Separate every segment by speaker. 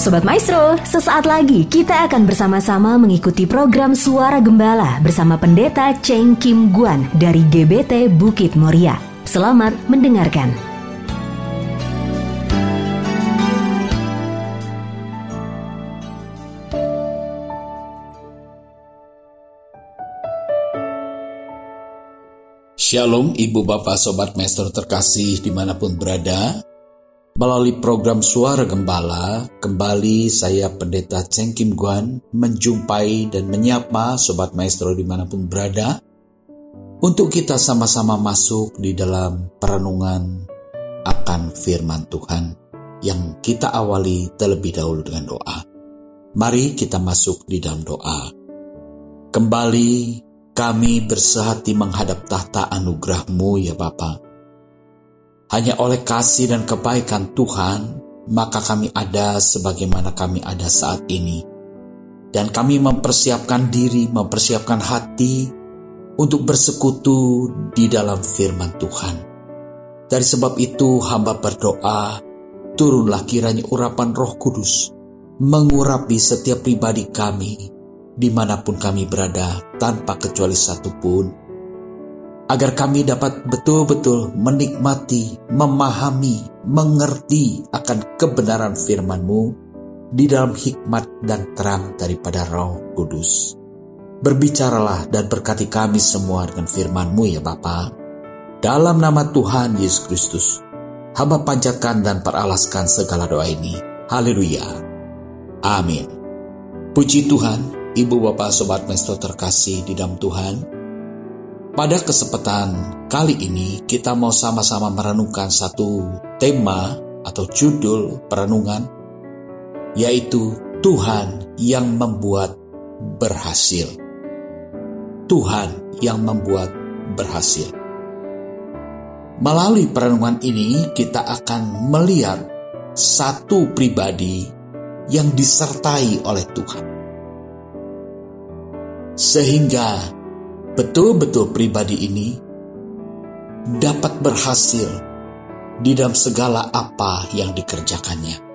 Speaker 1: Sobat Maestro, sesaat lagi kita akan bersama-sama mengikuti program Suara Gembala bersama Pendeta Cheng Kim Guan dari GBT Bukit Moria. Selamat mendengarkan.
Speaker 2: Shalom Ibu Bapak Sobat Maestro terkasih di mana pun berada Melalui program Suara Gembala, kembali saya Pendeta Cheng Kim Guan menjumpai dan menyapa Sobat Maestro di mana pun berada untuk kita sama-sama masuk di dalam perenungan akan firman Tuhan yang kita awali terlebih dahulu dengan doa. Mari kita masuk di dalam doa. Kembali kami bersehati menghadap tahta anugerahmu ya Bapak hanya oleh kasih dan kebaikan Tuhan, maka kami ada sebagaimana kami ada saat ini. Dan kami mempersiapkan diri, mempersiapkan hati untuk bersekutu di dalam firman Tuhan. Dari sebab itu hamba berdoa, turunlah kiranya urapan roh kudus, mengurapi setiap pribadi kami, di mana pun kami berada, tanpa kecuali satupun, agar kami dapat betul-betul menikmati, memahami, mengerti akan kebenaran firman-Mu di dalam hikmat dan terang daripada Roh Kudus. Berbicaralah dan berkati kami semua dengan firman-Mu ya Bapa. Dalam nama Tuhan Yesus Kristus, hamba panjatkan dan peralaskan segala doa ini. Haleluya. Amin. Puji Tuhan, Ibu Bapak Sobat Mesto terkasih di dalam Tuhan, pada kesempatan kali ini kita mau sama-sama merenungkan satu tema atau judul perenungan yaitu Tuhan yang membuat berhasil. Tuhan yang membuat berhasil. Melalui perenungan ini kita akan melihat satu pribadi yang disertai oleh Tuhan. Sehingga betul-betul pribadi ini dapat berhasil di dalam segala apa yang dikerjakannya.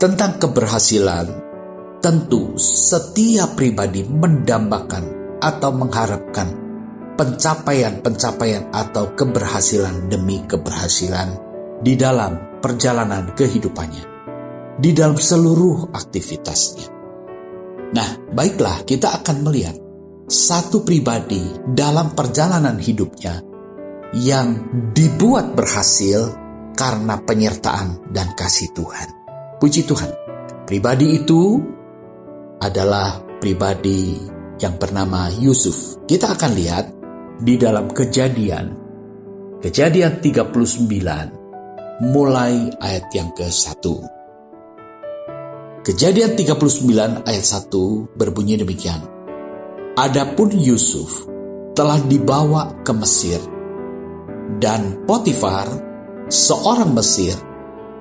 Speaker 2: Tentang keberhasilan, tentu setiap pribadi mendambakan atau mengharapkan pencapaian-pencapaian atau keberhasilan demi keberhasilan di dalam perjalanan kehidupannya, di dalam seluruh aktivitasnya. Nah, baiklah, kita akan melihat satu pribadi dalam perjalanan hidupnya yang dibuat berhasil karena penyertaan dan kasih Tuhan. Puji Tuhan, pribadi itu adalah pribadi yang bernama Yusuf. Kita akan lihat di dalam kejadian. Kejadian 39 mulai ayat yang ke-1. Kejadian 39 ayat 1 berbunyi demikian. Adapun Yusuf telah dibawa ke Mesir, dan Potifar, seorang Mesir,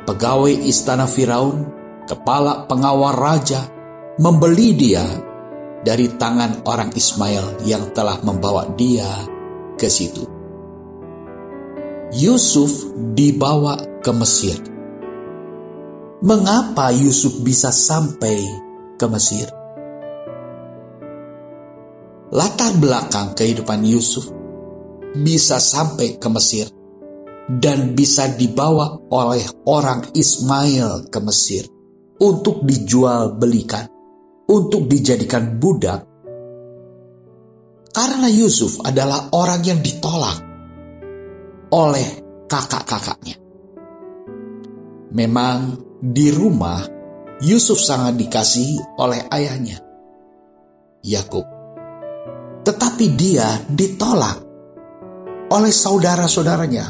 Speaker 2: pegawai istana Firaun, kepala pengawal raja, membeli dia dari tangan orang Ismail yang telah membawa dia ke situ. Yusuf dibawa ke Mesir. Mengapa Yusuf bisa sampai ke Mesir? Latar belakang kehidupan Yusuf bisa sampai ke Mesir dan bisa dibawa oleh orang Ismail ke Mesir untuk dijual belikan, untuk dijadikan budak. Karena Yusuf adalah orang yang ditolak oleh kakak-kakaknya. Memang di rumah Yusuf sangat dikasihi oleh ayahnya, Yakub. Tetapi dia ditolak oleh saudara-saudaranya,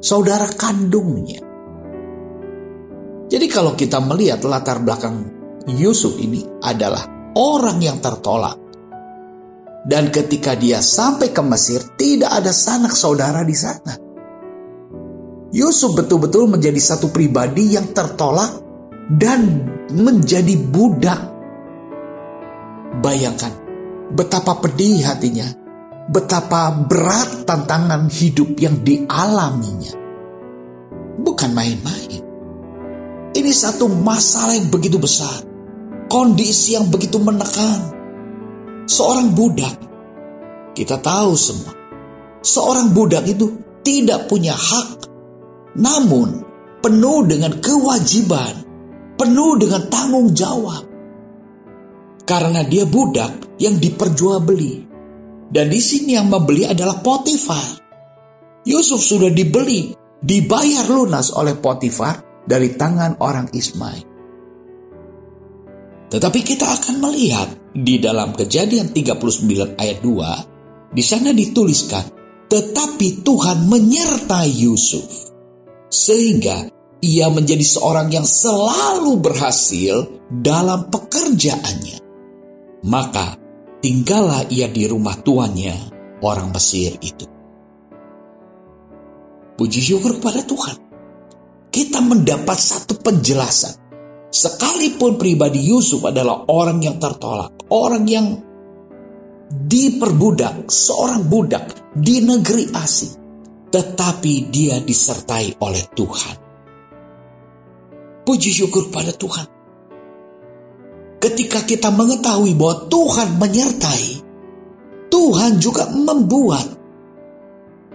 Speaker 2: saudara kandungnya. Jadi kalau kita melihat latar belakang Yusuf ini adalah orang yang tertolak. Dan ketika dia sampai ke Mesir, tidak ada sanak saudara di sana. Yusuf betul-betul menjadi satu pribadi yang tertolak dan menjadi budak. Bayangkan, betapa pedih hatinya, betapa berat tantangan hidup yang dialaminya. Bukan main-main. Ini satu masalah yang begitu besar. Kondisi yang begitu menekan. Seorang budak, kita tahu semua. Seorang budak itu tidak punya hak. Namun, penuh dengan kewajiban. Penuh dengan tanggung jawab. Karena dia budak yang diperjualbeli. Dan di sini yang membeli adalah Potifar. Yusuf sudah dibeli, dibayar lunas oleh Potifar dari tangan orang Ismail. Tetapi kita akan melihat di dalam kejadian 39 ayat 2, di sana dituliskan, tetapi Tuhan menyertai Yusuf. Sehingga ia menjadi seorang yang selalu berhasil dalam pekerjaannya. Maka tinggallah ia di rumah tuannya, orang Mesir itu. Puji syukur kepada Tuhan kita mendapat satu penjelasan. Sekalipun pribadi Yusuf adalah orang yang tertolak, orang yang diperbudak, seorang budak di negeri asing, tetapi dia disertai oleh Tuhan. Puji syukur pada Tuhan. Ketika kita mengetahui bahwa Tuhan menyertai, Tuhan juga membuat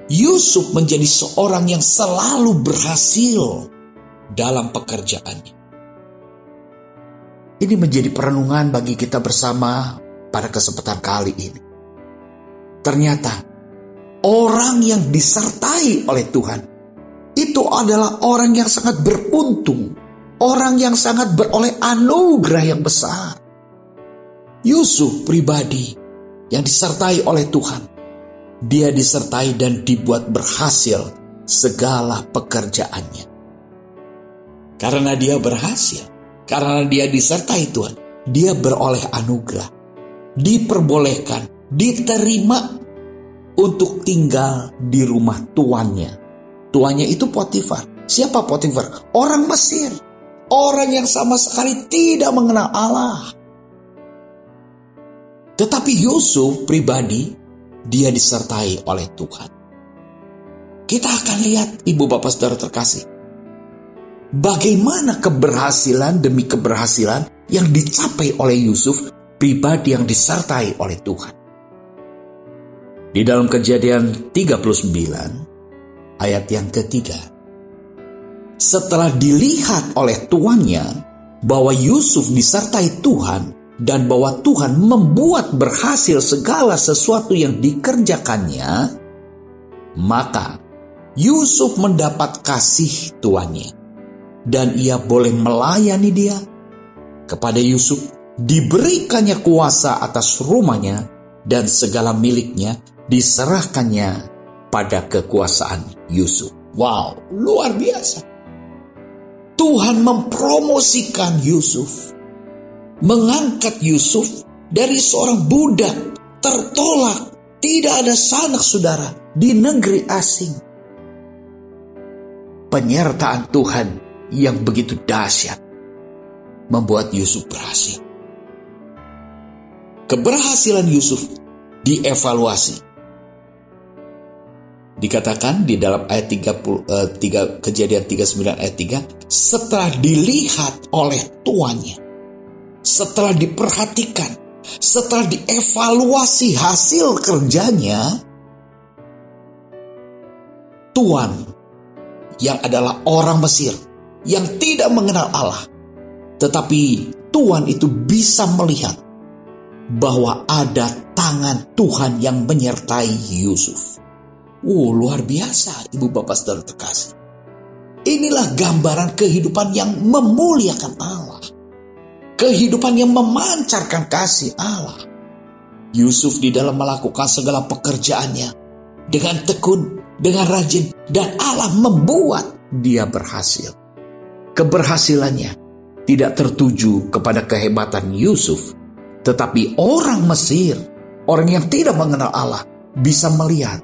Speaker 2: Yusuf menjadi seorang yang selalu berhasil dalam pekerjaannya. Ini menjadi perenungan bagi kita bersama pada kesempatan kali ini. Ternyata orang yang disertai oleh Tuhan itu adalah orang yang sangat beruntung, orang yang sangat beroleh anugerah yang besar. Yusuf pribadi yang disertai oleh Tuhan, dia disertai dan dibuat berhasil segala pekerjaannya. Karena dia berhasil, karena dia disertai Tuhan, dia beroleh anugerah, diperbolehkan, diterima untuk tinggal di rumah tuannya. Tuannya itu Potifar. Siapa Potifar? Orang Mesir. Orang yang sama sekali tidak mengenal Allah. Tetapi Yusuf pribadi, dia disertai oleh Tuhan. Kita akan lihat ibu bapak saudara terkasih bagaimana keberhasilan demi keberhasilan yang dicapai oleh Yusuf pribadi yang disertai oleh Tuhan. Di dalam kejadian 39 ayat yang ketiga. Setelah dilihat oleh tuannya bahwa Yusuf disertai Tuhan dan bahwa Tuhan membuat berhasil segala sesuatu yang dikerjakannya, maka Yusuf mendapat kasih tuannya dan ia boleh melayani dia. Kepada Yusuf diberikannya kuasa atas rumahnya dan segala miliknya diserahkannya pada kekuasaan Yusuf. Wow, luar biasa. Tuhan mempromosikan Yusuf, mengangkat Yusuf dari seorang budak tertolak, tidak ada sanak saudara di negeri asing. Penyertaan Tuhan yang begitu dahsyat membuat Yusuf berhasil. Keberhasilan Yusuf dievaluasi. Dikatakan di dalam ayat 30, eh, 3, kejadian 39 ayat 3, setelah dilihat oleh tuannya, setelah diperhatikan, setelah dievaluasi hasil kerjanya, tuan yang adalah orang Mesir yang tidak mengenal Allah. Tetapi Tuhan itu bisa melihat bahwa ada tangan Tuhan yang menyertai Yusuf. Oh, luar biasa ibu bapak saudara terkasih. Inilah gambaran kehidupan yang memuliakan Allah. Kehidupan yang memancarkan kasih Allah. Yusuf di dalam melakukan segala pekerjaannya dengan tekun, dengan rajin, dan Allah membuat dia berhasil keberhasilannya tidak tertuju kepada kehebatan Yusuf, tetapi orang Mesir, orang yang tidak mengenal Allah, bisa melihat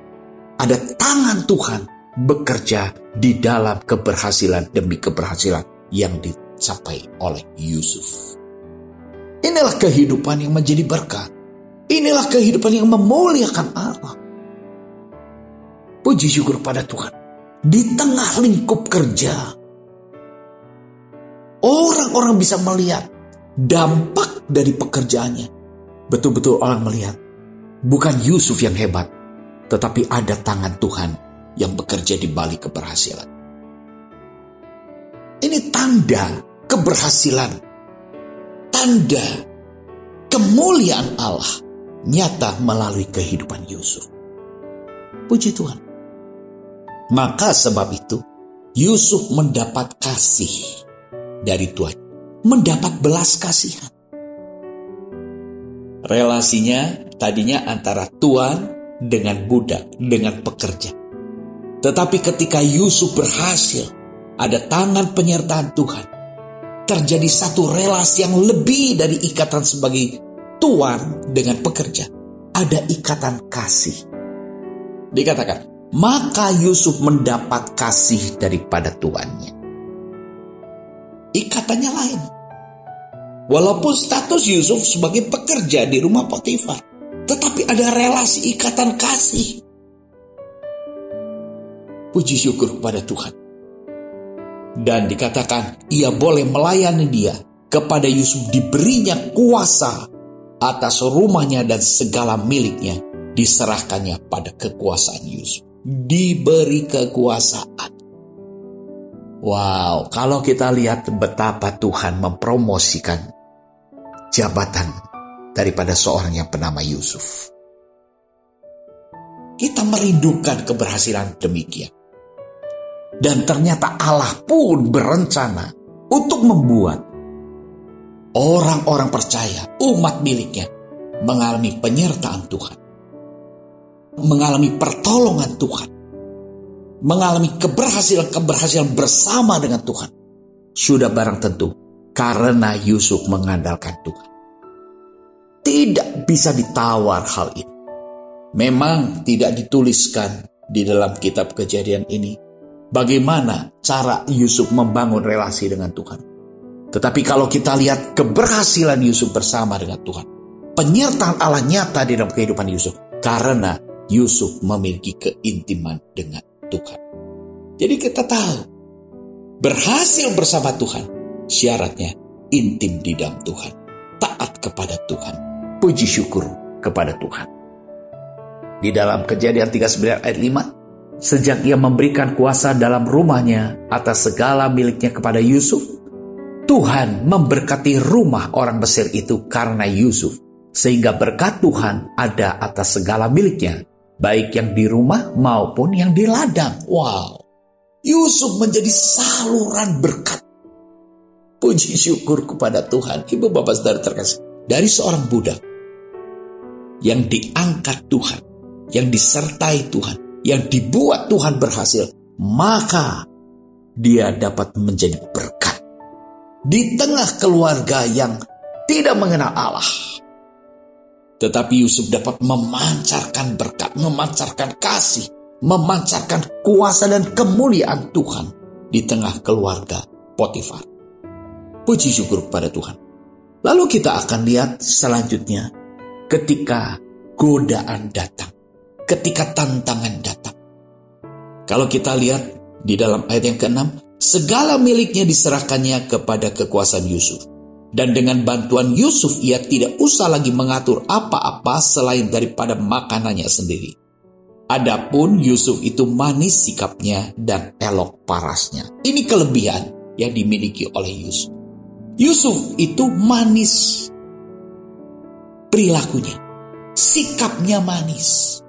Speaker 2: ada tangan Tuhan bekerja di dalam keberhasilan demi keberhasilan yang dicapai oleh Yusuf. Inilah kehidupan yang menjadi berkat. Inilah kehidupan yang memuliakan Allah. Puji syukur pada Tuhan. Di tengah lingkup kerja, Orang-orang bisa melihat dampak dari pekerjaannya. Betul-betul orang melihat. Bukan Yusuf yang hebat, tetapi ada tangan Tuhan yang bekerja di balik keberhasilan. Ini tanda keberhasilan. Tanda kemuliaan Allah nyata melalui kehidupan Yusuf. Puji Tuhan. Maka sebab itu, Yusuf mendapat kasih dari Tuhan. Mendapat belas kasihan. Relasinya tadinya antara tuan dengan budak, dengan pekerja. Tetapi ketika Yusuf berhasil, ada tangan penyertaan Tuhan. Terjadi satu relasi yang lebih dari ikatan sebagai tuan dengan pekerja. Ada ikatan kasih. Dikatakan, maka Yusuf mendapat kasih daripada tuannya. Ikatannya lain. Walaupun status Yusuf sebagai pekerja di rumah Potifar, tetapi ada relasi ikatan kasih. Puji syukur kepada Tuhan. Dan dikatakan ia boleh melayani dia. Kepada Yusuf diberinya kuasa atas rumahnya dan segala miliknya diserahkannya pada kekuasaan Yusuf. Diberi kekuasaan. Wow, kalau kita lihat betapa Tuhan mempromosikan jabatan daripada seorang yang bernama Yusuf. Kita merindukan keberhasilan demikian. Dan ternyata Allah pun berencana untuk membuat orang-orang percaya, umat miliknya, mengalami penyertaan Tuhan. Mengalami pertolongan Tuhan. Mengalami keberhasilan-keberhasilan bersama dengan Tuhan. Sudah barang tentu karena Yusuf mengandalkan Tuhan. Tidak bisa ditawar hal ini. Memang tidak dituliskan di dalam kitab kejadian ini bagaimana cara Yusuf membangun relasi dengan Tuhan. Tetapi kalau kita lihat keberhasilan Yusuf bersama dengan Tuhan, penyertaan Allah nyata di dalam kehidupan Yusuf karena Yusuf memiliki keintiman dengan Tuhan. Jadi kita tahu berhasil bersama Tuhan Syaratnya intim di dalam Tuhan. Taat kepada Tuhan. Puji syukur kepada Tuhan. Di dalam kejadian 39 ayat 5, sejak ia memberikan kuasa dalam rumahnya atas segala miliknya kepada Yusuf, Tuhan memberkati rumah orang Mesir itu karena Yusuf, sehingga berkat Tuhan ada atas segala miliknya, baik yang di rumah maupun yang di ladang. Wow, Yusuf menjadi saluran berkat Puji syukur kepada Tuhan. Ibu bapak saudara terkasih. Dari seorang budak. Yang diangkat Tuhan. Yang disertai Tuhan. Yang dibuat Tuhan berhasil. Maka dia dapat menjadi berkat. Di tengah keluarga yang tidak mengenal Allah. Tetapi Yusuf dapat memancarkan berkat, memancarkan kasih, memancarkan kuasa dan kemuliaan Tuhan di tengah keluarga Potifar. Puji syukur kepada Tuhan. Lalu kita akan lihat selanjutnya ketika godaan datang, ketika tantangan datang. Kalau kita lihat di dalam ayat yang ke-6, segala miliknya diserahkannya kepada kekuasaan Yusuf. Dan dengan bantuan Yusuf ia tidak usah lagi mengatur apa-apa selain daripada makanannya sendiri. Adapun Yusuf itu manis sikapnya dan elok parasnya. Ini kelebihan yang dimiliki oleh Yusuf. Yusuf itu manis perilakunya, sikapnya manis.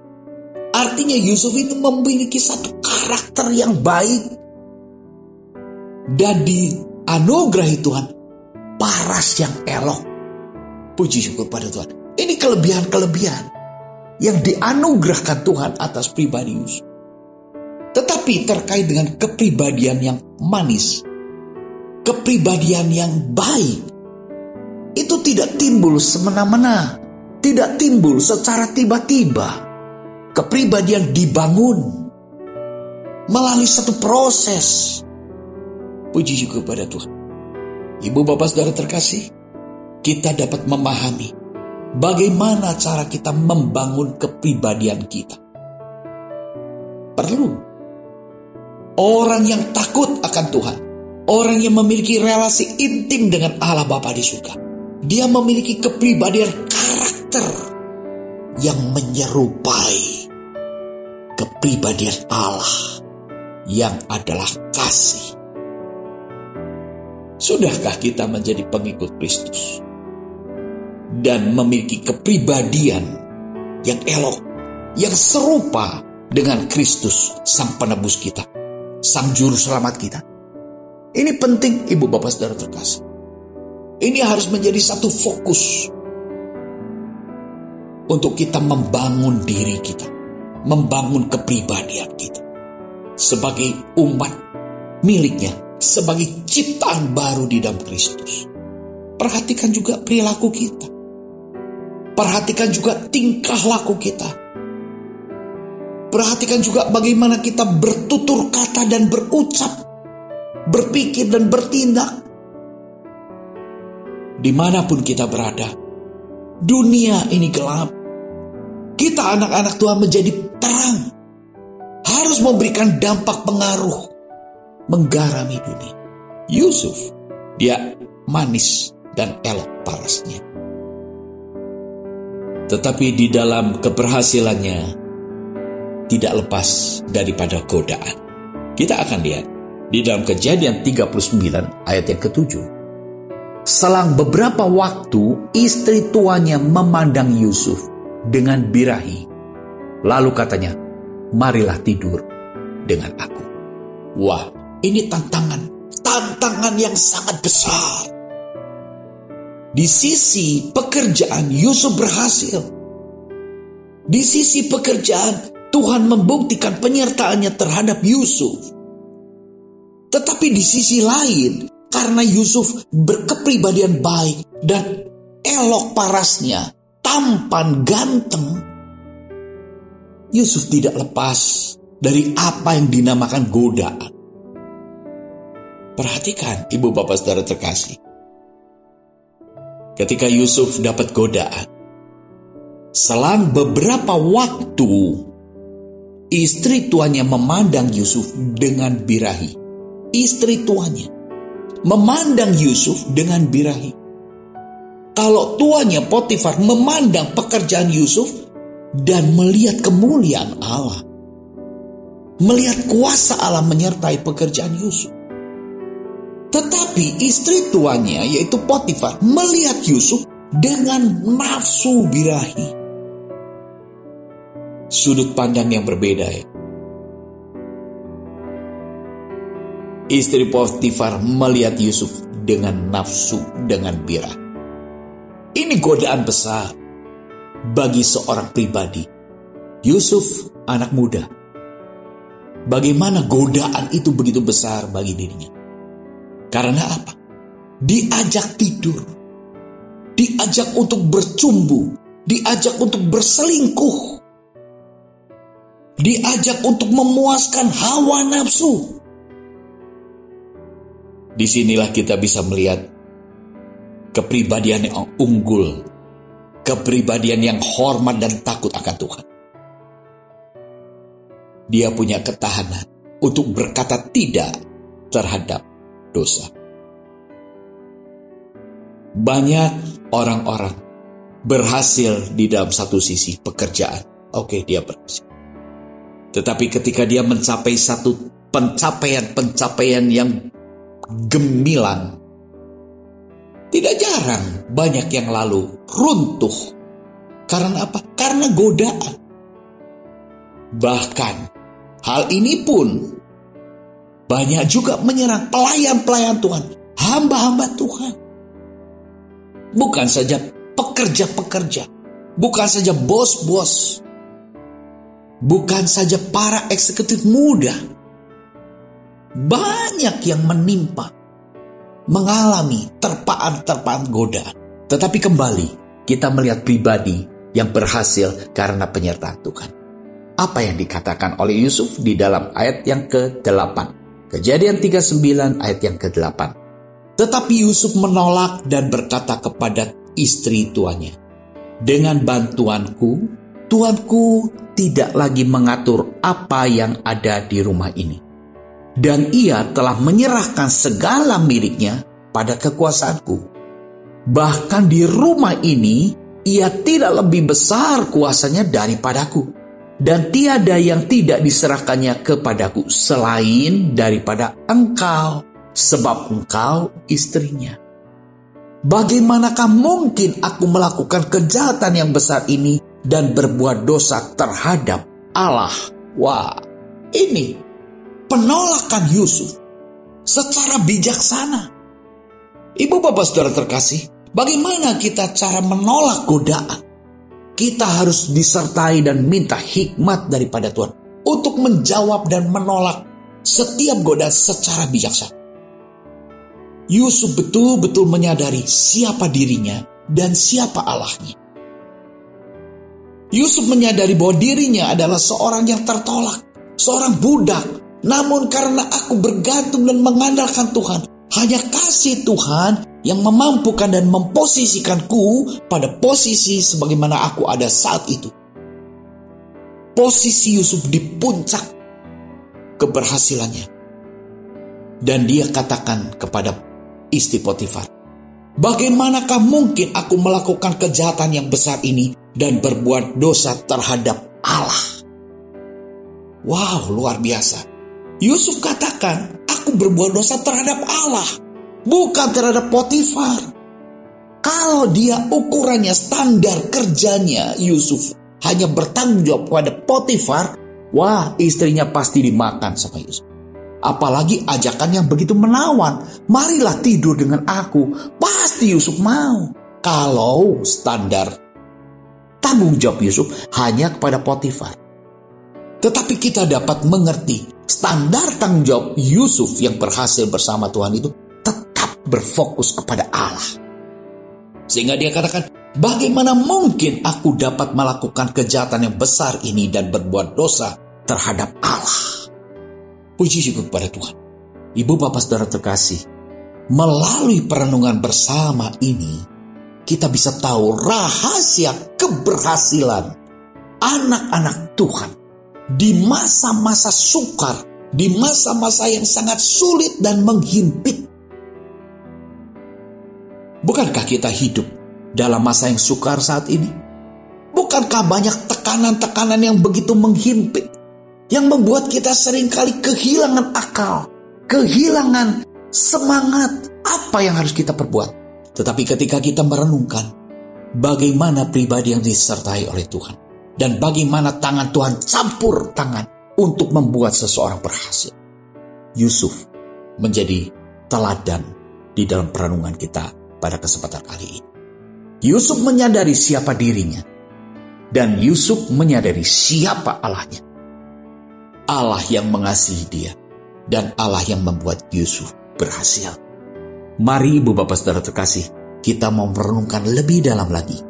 Speaker 2: Artinya Yusuf itu memiliki satu karakter yang baik dan dianugerahi Tuhan paras yang elok. Puji syukur pada Tuhan. Ini kelebihan-kelebihan yang dianugerahkan Tuhan atas pribadi Yusuf. Tetapi terkait dengan kepribadian yang manis, kepribadian yang baik itu tidak timbul semena-mena, tidak timbul secara tiba-tiba. Kepribadian dibangun melalui satu proses. Puji syukur pada Tuhan. Ibu bapak saudara terkasih, kita dapat memahami bagaimana cara kita membangun kepribadian kita. Perlu orang yang takut akan Tuhan Orang yang memiliki relasi intim dengan Allah Bapa di surga. Dia memiliki kepribadian karakter yang menyerupai kepribadian Allah yang adalah kasih. Sudahkah kita menjadi pengikut Kristus dan memiliki kepribadian yang elok, yang serupa dengan Kristus, Sang Penebus kita, Sang Juru Selamat kita? Ini penting, Ibu Bapak Saudara terkasih. Ini harus menjadi satu fokus untuk kita membangun diri kita, membangun kepribadian kita sebagai umat miliknya, sebagai ciptaan baru di dalam Kristus. Perhatikan juga perilaku kita. Perhatikan juga tingkah laku kita. Perhatikan juga bagaimana kita bertutur kata dan berucap, berpikir dan bertindak. Di mana pun kita berada, dunia ini gelap. Kita anak-anak Tuhan menjadi terang harus memberikan dampak pengaruh menggarami dunia. Yusuf, dia manis dan elok parasnya. Tetapi di dalam keberhasilannya tidak lepas daripada godaan. Kita akan lihat di dalam kejadian 39 ayat yang ketujuh. Selang beberapa waktu istri tuanya memandang Yusuf dengan birahi. Lalu katanya, marilah tidur dengan aku. Wah, ini tantangan, tantangan yang sangat besar. Di sisi pekerjaan Yusuf berhasil. Di sisi pekerjaan Tuhan membuktikan penyertaannya terhadap Yusuf. Tetapi di sisi lain, karena Yusuf berkepribadian baik dan elok parasnya, tampan ganteng, Yusuf tidak lepas dari apa yang dinamakan godaan. Perhatikan ibu bapak saudara terkasih. Ketika Yusuf dapat godaan, selang beberapa waktu istri tuanya memandang Yusuf dengan birahi. Istri tuanya memandang Yusuf dengan birahi. Kalau tuanya Potifar memandang pekerjaan Yusuf dan melihat kemuliaan Allah. Melihat kuasa Allah menyertai pekerjaan Yusuf. Tetapi istri tuanya yaitu Potifar melihat Yusuf dengan nafsu birahi. Sudut pandang yang berbeda ya. Istri Potifar melihat Yusuf dengan nafsu, dengan birah. Ini godaan besar bagi seorang pribadi. Yusuf anak muda. Bagaimana godaan itu begitu besar bagi dirinya? Karena apa? Diajak tidur. Diajak untuk bercumbu. Diajak untuk berselingkuh. Diajak untuk memuaskan hawa nafsu. Di sinilah kita bisa melihat kepribadian yang unggul kepribadian yang hormat dan takut akan Tuhan. Dia punya ketahanan untuk berkata tidak terhadap dosa. Banyak orang-orang berhasil di dalam satu sisi pekerjaan. Oke, dia berhasil. Tetapi ketika dia mencapai satu pencapaian-pencapaian yang gemilang, tidak jarang banyak yang lalu runtuh. Karena apa? Karena godaan. Bahkan hal ini pun banyak juga menyerang pelayan-pelayan Tuhan, hamba-hamba Tuhan. Bukan saja pekerja-pekerja, bukan saja bos-bos, bukan saja para eksekutif muda. Banyak yang menimpa mengalami terpaan-terpaan godaan. Tetapi kembali, kita melihat pribadi yang berhasil karena penyertaan Tuhan. Apa yang dikatakan oleh Yusuf di dalam ayat yang ke-8. Kejadian 39 ayat yang ke-8. Tetapi Yusuf menolak dan berkata kepada istri tuannya, Dengan bantuanku, tuanku tidak lagi mengatur apa yang ada di rumah ini. Dan ia telah menyerahkan segala miliknya pada kekuasaanku. Bahkan di rumah ini, ia tidak lebih besar kuasanya daripadaku. Dan tiada yang tidak diserahkannya kepadaku selain daripada engkau, sebab engkau istrinya. Bagaimanakah mungkin aku melakukan kejahatan yang besar ini dan berbuat dosa terhadap Allah? Wah, ini penolakan Yusuf secara bijaksana. Ibu bapak saudara terkasih, bagaimana kita cara menolak godaan? Kita harus disertai dan minta hikmat daripada Tuhan untuk menjawab dan menolak setiap godaan secara bijaksana. Yusuf betul-betul menyadari siapa dirinya dan siapa Allahnya. Yusuf menyadari bahwa dirinya adalah seorang yang tertolak, seorang budak, namun karena aku bergantung dan mengandalkan Tuhan, hanya kasih Tuhan yang memampukan dan memposisikanku pada posisi sebagaimana aku ada saat itu. Posisi Yusuf di puncak keberhasilannya. Dan dia katakan kepada istri Potifar, Bagaimanakah mungkin aku melakukan kejahatan yang besar ini dan berbuat dosa terhadap Allah? Wow, luar biasa. Yusuf katakan, aku berbuat dosa terhadap Allah, bukan terhadap Potifar. Kalau dia ukurannya standar kerjanya Yusuf hanya bertanggung jawab pada Potifar, wah istrinya pasti dimakan sama Yusuf. Apalagi ajakan yang begitu menawan, marilah tidur dengan aku, pasti Yusuf mau. Kalau standar tanggung jawab Yusuf hanya kepada Potifar. Tetapi kita dapat mengerti standar tanggung jawab Yusuf yang berhasil bersama Tuhan itu tetap berfokus kepada Allah. Sehingga dia katakan, bagaimana mungkin aku dapat melakukan kejahatan yang besar ini dan berbuat dosa terhadap Allah. Puji syukur kepada Tuhan. Ibu bapak saudara terkasih, melalui perenungan bersama ini, kita bisa tahu rahasia keberhasilan anak-anak Tuhan di masa-masa sukar, di masa-masa yang sangat sulit dan menghimpit. Bukankah kita hidup dalam masa yang sukar saat ini? Bukankah banyak tekanan-tekanan yang begitu menghimpit, yang membuat kita sering kali kehilangan akal, kehilangan semangat apa yang harus kita perbuat? Tetapi ketika kita merenungkan bagaimana pribadi yang disertai oleh Tuhan, dan bagaimana tangan Tuhan campur tangan untuk membuat seseorang berhasil. Yusuf menjadi teladan di dalam perenungan kita pada kesempatan kali ini. Yusuf menyadari siapa dirinya dan Yusuf menyadari siapa Allahnya. Allah yang mengasihi dia dan Allah yang membuat Yusuf berhasil. Mari ibu bapak saudara terkasih, kita mau merenungkan lebih dalam lagi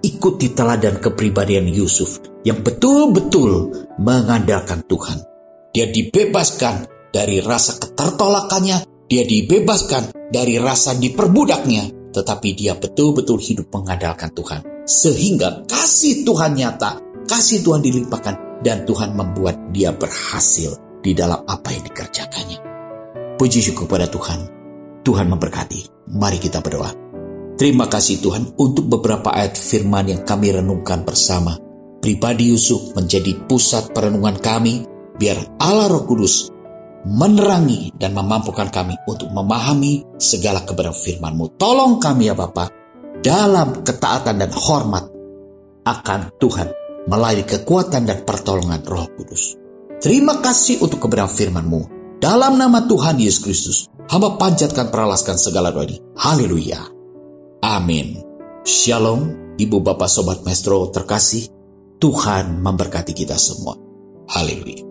Speaker 2: ikuti teladan kepribadian Yusuf yang betul-betul mengandalkan Tuhan. Dia dibebaskan dari rasa ketertolakannya, dia dibebaskan dari rasa diperbudaknya, tetapi dia betul-betul hidup mengandalkan Tuhan. Sehingga kasih Tuhan nyata, kasih Tuhan dilimpahkan, dan Tuhan membuat dia berhasil di dalam apa yang dikerjakannya. Puji syukur pada Tuhan. Tuhan memberkati. Mari kita berdoa. Terima kasih Tuhan untuk beberapa ayat firman yang kami renungkan bersama. Pribadi Yusuf menjadi pusat perenungan kami, biar Allah Roh Kudus menerangi dan memampukan kami untuk memahami segala kebenaran firman-Mu. Tolong kami ya Bapa dalam ketaatan dan hormat akan Tuhan melalui kekuatan dan pertolongan Roh Kudus. Terima kasih untuk kebenaran firman-Mu. Dalam nama Tuhan Yesus Kristus, hamba panjatkan peralaskan segala doa ini. Haleluya. Amin. Shalom, Ibu Bapak Sobat Maestro terkasih. Tuhan memberkati kita semua. Haleluya.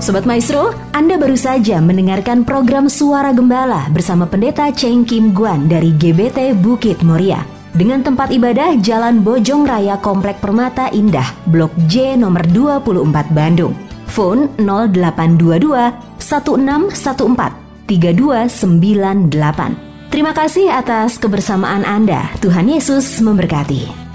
Speaker 1: Sobat Maestro, Anda baru saja mendengarkan program Suara Gembala bersama Pendeta Cheng Kim Guan dari GBT Bukit Moria dengan tempat ibadah Jalan Bojong Raya Komplek Permata Indah, Blok J nomor 24 Bandung. Phone 0822 1614 3298. Terima kasih atas kebersamaan Anda. Tuhan Yesus memberkati.